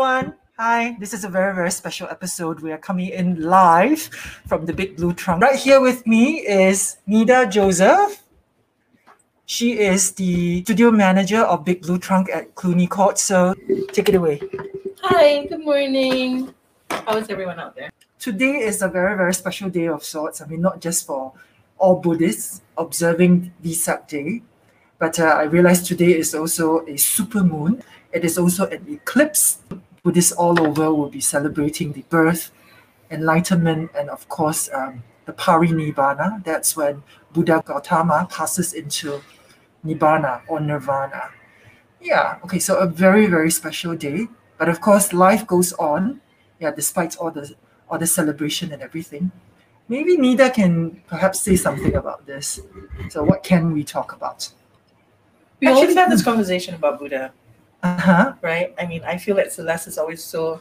everyone. Hi, this is a very, very special episode. We are coming in live from the Big Blue Trunk. Right here with me is Meeda Joseph. She is the studio manager of Big Blue Trunk at Cluny Court. So take it away. Hi, good morning. How is everyone out there? Today is a very, very special day of sorts. I mean, not just for all Buddhists observing Vesak Day, but uh, I realize today is also a super moon. It is also an eclipse. Buddhists all over will be celebrating the birth, enlightenment, and of course, um, the parinibbana. That's when Buddha Gautama passes into nibbana or nirvana. Yeah, okay, so a very, very special day. But of course, life goes on. Yeah, despite all the all the celebration and everything. Maybe Meeda can perhaps say something about this. So, what can we talk about? We always have this conversation about Buddha, Uh huh. right? I mean, I feel that Celeste is always so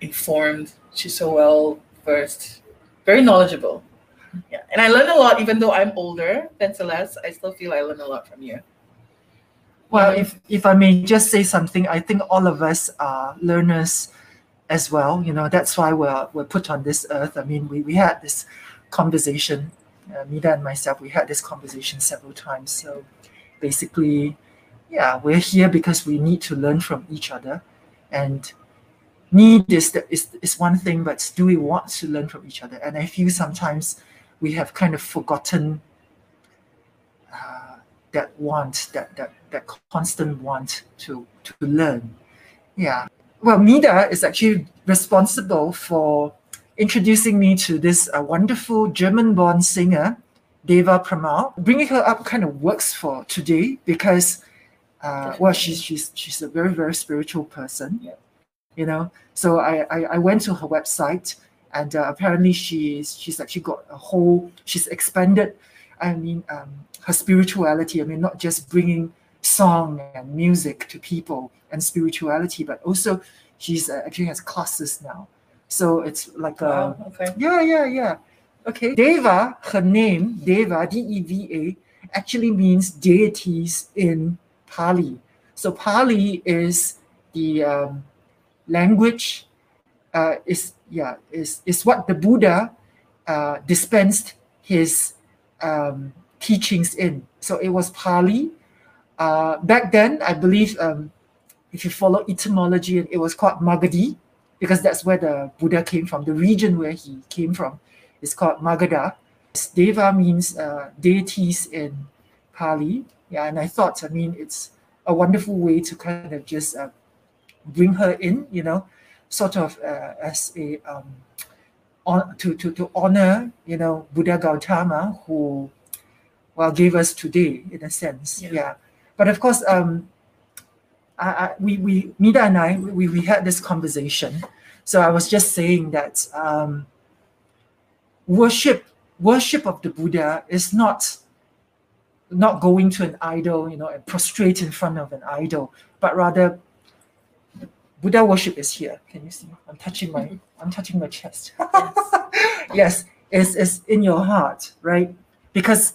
informed. She's so well versed, very knowledgeable. Yeah, and I learn a lot, even though I'm older than Celeste. I still feel I learn a lot from you. Well, if if I may just say something, I think all of us are learners as well. You know, that's why we're we're put on this earth. I mean, we we had this conversation, uh, Meeda and myself. We had this conversation several times. So basically, yeah, we're here because we need to learn from each other, and need is the, is is one thing, but do we want to learn from each other? And I feel sometimes we have kind of forgotten uh, that want, that that that constant want to to learn. Yeah. Well, Meeda is actually responsible for introducing me to this uh, wonderful German-born singer, Deva Premal. Bringing her up kind of works for today because, uh, well, she's she's she's a very very spiritual person. Yeah. You know, so I I, I went to her website and uh, apparently she's she's actually got a whole she's expanded. I mean, um, her spirituality. I mean, not just bringing song and music to people and spirituality, but also she's uh, actually has classes now. So it's like a Wow, okay. yeah, yeah, yeah. Okay. Deva, her name, Deva, D E V A, actually means deities in Pali. So Pali is the um, language, uh, is yeah, is is what the Buddha uh, dispensed his um, teachings in. So it was Pali. Uh, back then, I believe um, if you follow etymology, it was called Magadhi because that's where the Buddha came from. The region where he came from is called Magadha. Deva means uh, deities in Pali. Yeah, and I thought, I mean, it's a wonderful way to kind of just uh, bring her in, you know, sort of uh, as a um, on, to, to to honor, you know, Buddha Gautama who, well, gave us today in a sense. Yeah. Yeah, but of course, um, I, I, we we Meeda and I we, we had this conversation. So I was just saying that um, worship worship of the Buddha is not not going to an idol, you know, and prostrate in front of an idol, but rather Buddha worship is here. Can you see? I'm touching my I'm touching my chest. yes, it's, it's in your heart, right? Because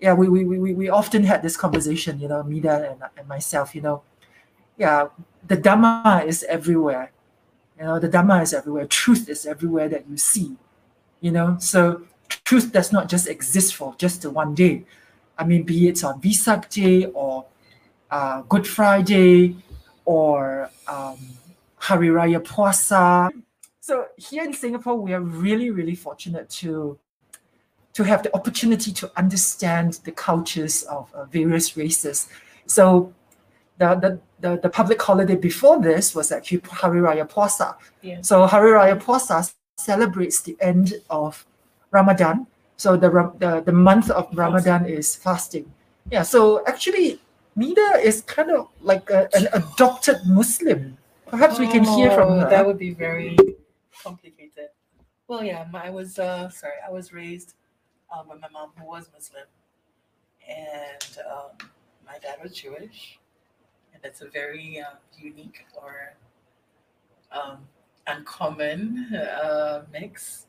yeah, we, we, we, we often had this conversation, you know, Meeda and, and myself, you know, yeah, the Dhamma is everywhere. You know, the Dhamma is everywhere. Truth is everywhere that you see. You know, so truth does not just exist for just the one day. I mean, be it on Vesak Day or uh, Good Friday or um, Hari Raya Puasa. So here in Singapore, we are really, really fortunate to to have the opportunity to understand the cultures of uh, various races. So the, the, the, the public holiday before this was actually Hari Raya Puasa. Yeah. So Hari Raya Puasa celebrates the end of Ramadan. So the, the, the month of Ramadan is fasting. Yeah, so actually, Meeda is kind of like a, an adopted Muslim. Perhaps we can hear from Oh, her. That would be very complicated. Well, yeah, my, I was uh, sorry, I was raised um, by my mom who was Muslim, and um, my dad was Jewish, and it's a very uh, unique or um, uncommon uh, mix.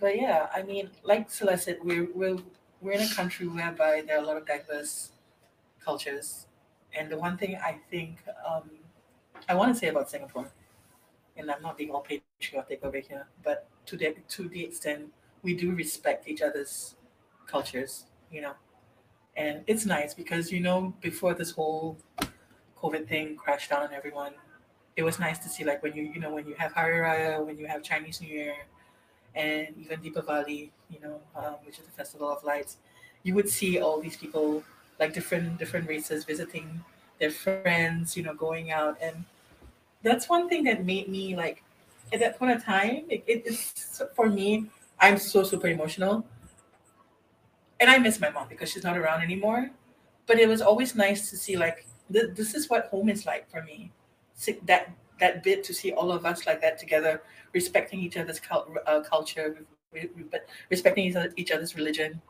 But yeah, I mean, like Celeste said, we're we're we're in a country whereby there are a lot of diverse cultures, and the one thing I think um, I want to say about Singapore, and I'm not being all patriotic over here, but to the to the extent we do respect each other's cultures, you know, and it's nice because you know before this whole COVID thing crashed down on everyone, it was nice to see like when you you know when you have Hari Raya, when you have Chinese New Year, and even Deepavali, you know, um, which is the festival of lights, you would see all these people like different different races visiting their friends, you know, going out, and that's one thing that made me like at that point of time. It, it, it's for me. I'm so super emotional, and I miss my mom because she's not around anymore. But it was always nice to see like th- this is what home is like for me. That that bit to see all of us like that together, respecting each other's cul- uh, culture, but respecting each, other, each other's religion.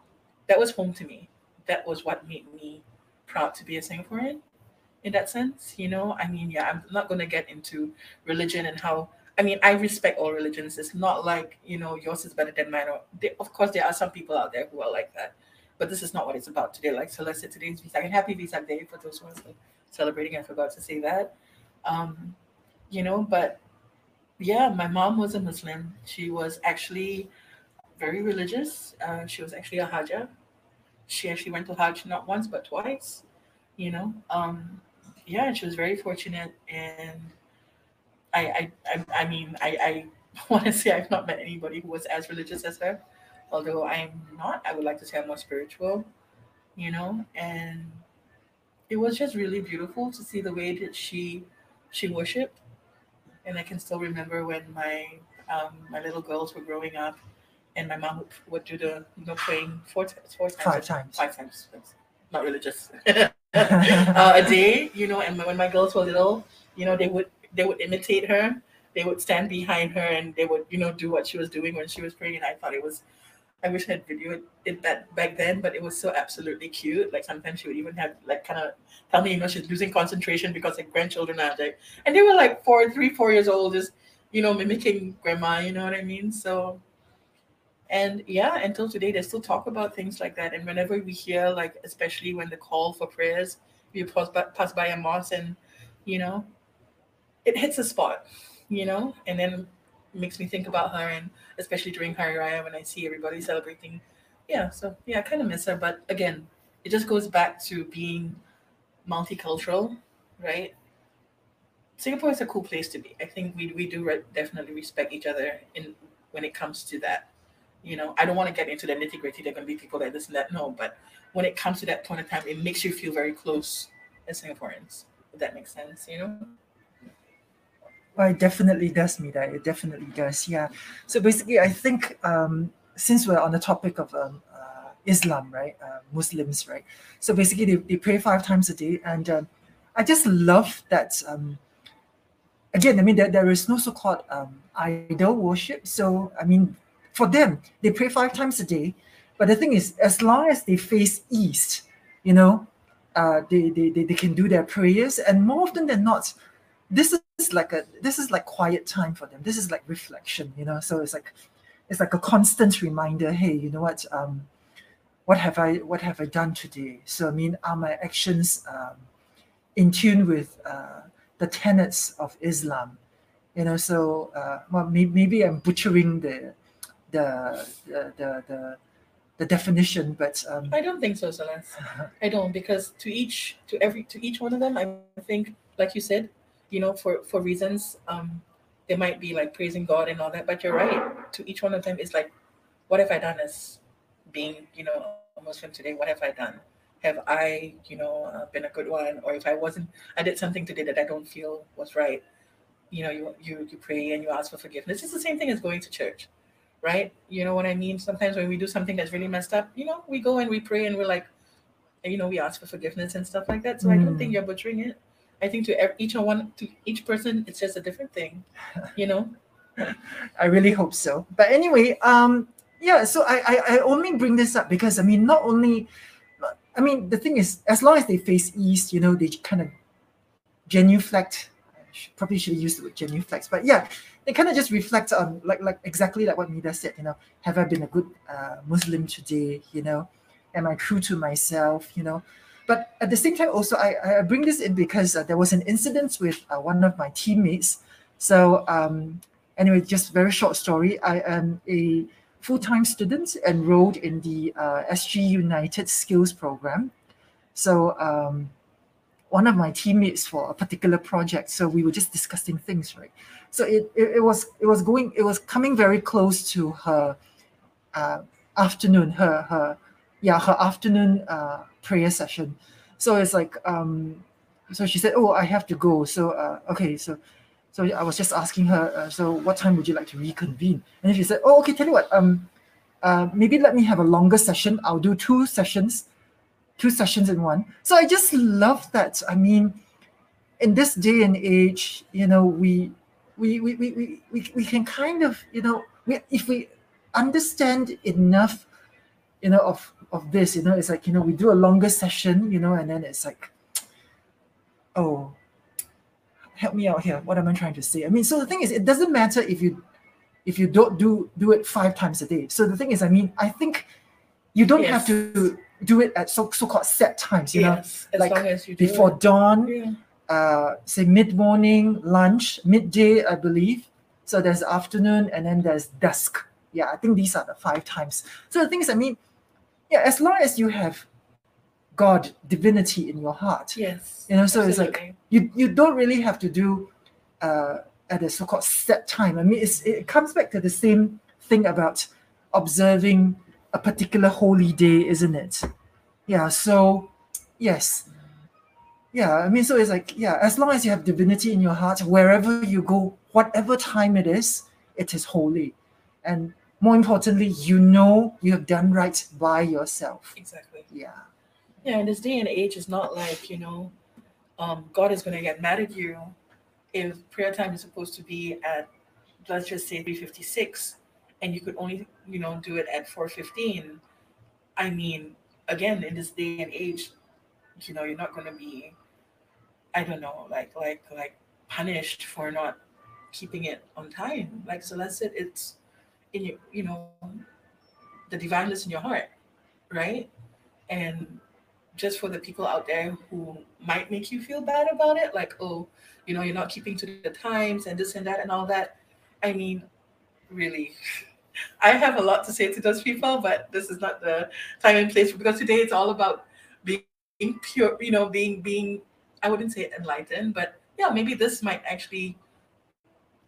That was home to me. That was what made me proud to be a Singaporean. In that sense, you know, I mean, yeah, I'm not going to get into religion and how. I mean, I respect all religions. It's not like you know yours is better than mine. Or they, of course, there are some people out there who are like that, but this is not what it's about today. Like so let's Celeste today's Vesak and happy Vesak Day for those who are celebrating. I forgot to say that. Um, you know, but yeah, my mom was a Muslim. She was actually very religious. Uh, she was actually a Hajjah. She actually went to Hajj not once but twice. You know, um, yeah, and she was very fortunate. And I, I, I, I mean, I, I want to say I've not met anybody who was as religious as her. Although I'm not, I would like to say I'm more spiritual. You know, and it was just really beautiful to see the way that she she worshipped and I can still remember when my um, my little girls were growing up, and my mom would, would do the you know praying four times, four times, Five times. five times, not religious, uh, a day. You know, and when my girls were little, you know, they would they would imitate her. They would stand behind her and they would you know do what she was doing when she was praying. And I thought it was. I wish I had videoed it that back then, but it was so absolutely cute. Like sometimes she would even have like kind of tell me, you know, she's losing concentration because her grandchildren are like, and they were like four, three, four years old, just you know, mimicking grandma. You know what I mean? So, and yeah, until today, they still talk about things like that. And whenever we hear, like, especially when the call for prayers, we pass by, pass by a mosque, and you know, it hits a spot, you know, and then makes me think about her, and especially during Hari Raya when I see everybody celebrating. Yeah, so yeah, I kind of miss her, but again, it just goes back to being multicultural, right? Singapore is a cool place to be. I think we, we do re- definitely respect each other in when it comes to that. You know, I don't want to get into the nitty gritty. There are going to be people that this and that. No, but when it comes to that point of time, it makes you feel very close as Singaporeans. If that makes sense, you know. Well, it definitely does, Meeda. It definitely does. Yeah. So basically, I think um, since we're on the topic of um, uh, Islam, right, uh, Muslims, right. So basically, they, they pray five times a day, and um, I just love that. Um, again, I mean, there, there is no so-called um, idol worship. So I mean, for them, they pray five times a day. But the thing is, as long as they face east, you know, uh, they, they, they, they can do their prayers, and more often than not, this is like a this is like quiet time for them. This is like reflection, you know. So it's like it's like a constant reminder. Hey, you know what? Um, what have I what have I done today? So I mean, are my actions um, in tune with uh, the tenets of Islam? You know, so uh, well, maybe, maybe I'm butchering the the the the, the, the definition, but um, I don't think so, Celeste. I don't because to each to every to each one of them, I think, like you said, you know, for for reasons, um, they might be like praising God and all that. But you're right. To each one of them is like, what have I done as being, you know, a Muslim today? What have I done? Have I, you know, uh, been a good one? Or if I wasn't, I did something today that I don't feel was right. You know, you you you pray and you ask for forgiveness. It's the same thing as going to church, right? You know what I mean? Sometimes when we do something that's really messed up, you know, we go and we pray and we're like, you know, we ask for forgiveness and stuff like that. So I don't think Mm. you're butchering it. I think to each one, to each person, it's just a different thing, you know. I really hope so. But anyway, um, yeah. So I, I I only bring this up because I mean, not only, I mean, the thing is, as long as they face east, you know, they kind of genuflect. Should, probably should use the word genuflect, but yeah, they kind of just reflect on like like exactly like what Meeda said. You know, have I been a good uh, Muslim today? You know, am I true to myself? You know, but at the same time, also I, I bring this in because uh, there was an incident with uh, one of my teammates. So um, anyway, just very short story. I am a full-time student enrolled in the uh, SG United Skills Program. So um, one of my teammates for a particular project. So we were just discussing things, right? So it, it, it was it was going it was coming very close to her uh, afternoon her her yeah her afternoon uh, prayer session. So it's like um, so she said, oh I have to go. So uh, okay so so I was just asking her, uh, so what time would you like to reconvene? And she said, oh, okay, tell you what, um, uh, maybe let me have a longer session. I'll do two sessions, two sessions in one. So I just love that. I mean, in this day and age, you know, we we we we we, we, we can kind of, you know, we, if we understand enough, you know, of of this, you know, it's like, you know, we do a longer session, you know, and then it's like, oh, help me out here. What am I trying to say? I mean, so the thing is, it doesn't matter if you if you don't do do it five times a day. So the thing is, I mean, I think you don't Yes. have to do it at so so called set times. You yes, as like long as you do know, before it. dawn, Yeah. uh, say mid morning, lunch, midday, I believe. So there's afternoon, and then there's dusk. Yeah, I think these are the five times. So the thing is, I mean, yeah, as long as you have God divinity in your heart, Yes. you know, so it's like you you don't really have to do uh, at a so-called set time. I mean, it's, it comes back to the same thing about observing a particular holy day, isn't it? Yeah. So, yes. Yeah. I mean, so it's like yeah, as long as you have divinity in your heart, wherever you go, whatever time it is, it is holy, and more importantly, you know you have done right by yourself. exactly. Yeah. Yeah, in this day and age, it's not like, you know, um, God is going to get mad at you if prayer time is supposed to be at, let's just say 356, and you could only, you know, do it at 415. I mean, again, in this day and age, you know, you're not going to be, I don't know, like, like, like punished for not keeping it on time. Like Celeste, it's in your, you know, the divineness in your heart, right? And just for the people out there who might make you feel bad about it, like, oh, you know, you're not keeping to the times and this and that and all that. I mean, really, I have a lot to say to those people, but this is not the time and place because today it's all about being pure, you know, being being I wouldn't say enlightened, but yeah, maybe this might actually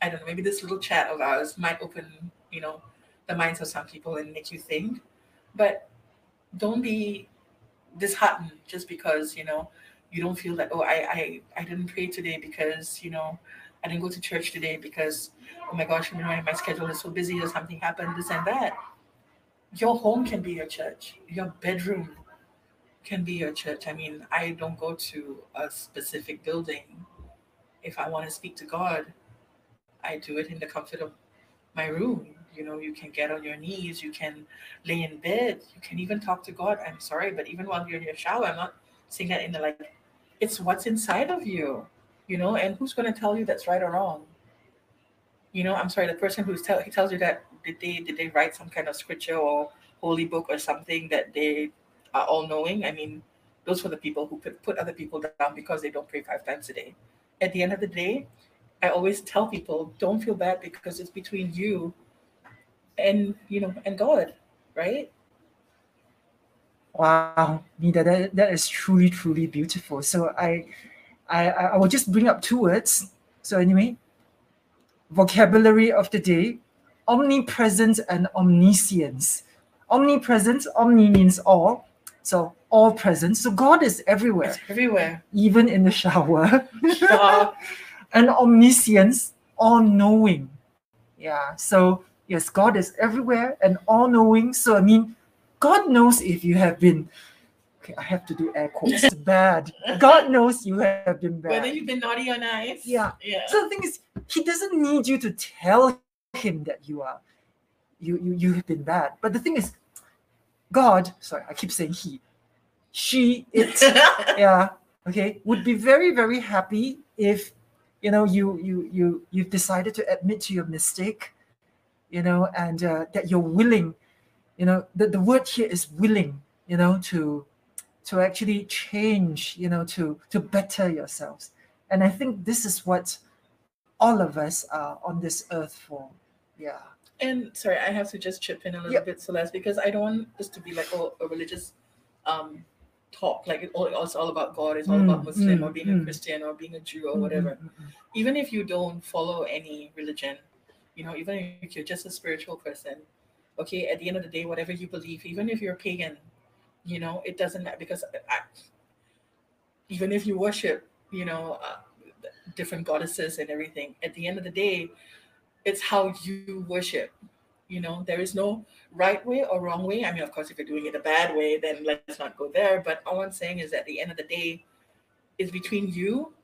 I don't know, maybe this little chat of ours might open, you know, the minds of some people and make you think. But don't be disheartened just because you know you don't feel that oh I, I i didn't pray today because you know i didn't go to church today because oh my gosh you know my schedule is so busy or something happened this and that. Your home can be your church. Your bedroom can be your church. I mean i don't go to a specific building. If i want to speak to god i do it in the comfort of my room you know you can get on your knees you can lay in bed you can even talk to god. I'm sorry but even while you're in your shower i'm not saying that in the like it's what's inside of you you know and who's going to tell you that's right or wrong? You know i'm sorry the person who's tell he tells you that did they did they write some kind of scripture or holy book or something that they are all knowing? I mean those were the people who put, put other people down because they don't pray five times a day. At the end of the day i always tell people don't feel bad because it's between you and you know and god right Wow, Meeda, that, that is truly, truly beautiful. So I, I, I will just bring up two words. So anyway, vocabulary of the day: omnipresence and omniscience. Omnipresence, omni means all, so all present. So God is everywhere, it's everywhere even in the shower. And omniscience, all knowing. Yeah. So yes, God is everywhere and all knowing. So I mean, God knows if you have been. Okay, I have to do air quotes. bad. God knows you have been bad. whether you've been naughty or nice Yeah. yeah So the thing is, He doesn't need you to tell Him that you are, you you you have been bad. But the thing is, God. Sorry, I keep saying He, she, it yeah okay would be very very happy if you know you you you you've decided to admit to your mistake you know and uh, that you're willing you know the, the word here is willing you know to to actually change, you know, to to better yourselves. And I think this is what all of us are on this earth for. Yeah. And sorry, I have to just chip in a little Yep. bit, Celeste, because I don't want this to be like oh, a religious um, talk. Like it all, it's all about God. It's all Mm, about Muslim mm, or being mm. a Christian or being a Jew or Mm, whatever. mm, mm, mm. Even if you don't follow any religion, you know, even if you're just a spiritual person, okay, at the end of the day, whatever you believe, even if you're pagan, you know, it doesn't matter because I, even if you worship, you know, uh, different goddesses and everything, at the end of the day, it's how you worship. You know, there is no right way or wrong way. I mean, of course, if you're doing it a bad way, then let's not go there. But all I'm saying is at the end of the day, it's between you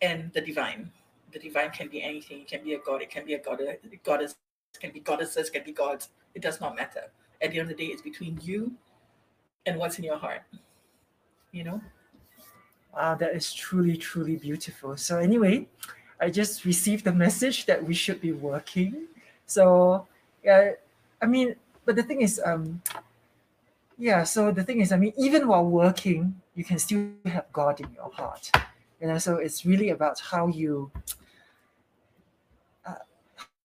and the divine. The divine can be anything. It can be a god. It can be a goddess. It can be goddesses. Can be gods. It does not matter. At the end of the day, it's between you and what's in your heart. You know. Wow, that is truly, truly beautiful. So anyway, I just received the message that we should be working. So yeah, I mean, but the thing is, um, yeah. So the thing is, I mean, even while working, you can still have God in your heart. You know, so it's really about how you,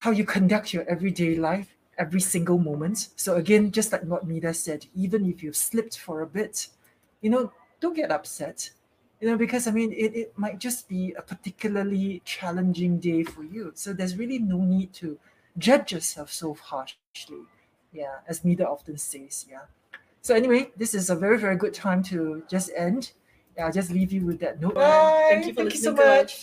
how you conduct your everyday life, every single moment. So again, just like what Meeda said, even if you've slipped for a bit, you know, don't get upset. You know because i mean it, it might just be a particularly challenging day for you. So there's really no need to judge yourself so harshly. Yeah as Meeda often says yeah. So anyway this is a very very good time to just end. Yeah i'll just leave you with that note. Thank you for thank you so listening to much